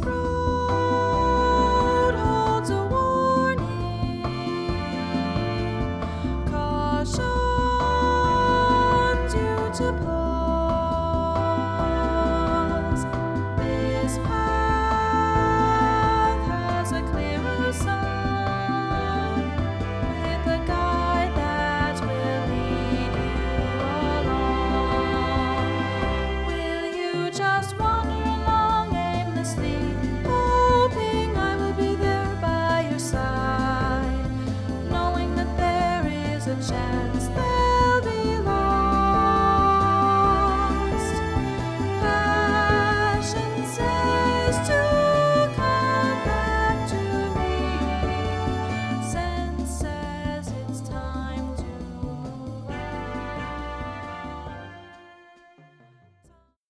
road. just wander along aimlessly, hoping I will be there by your side, knowing that there is a chance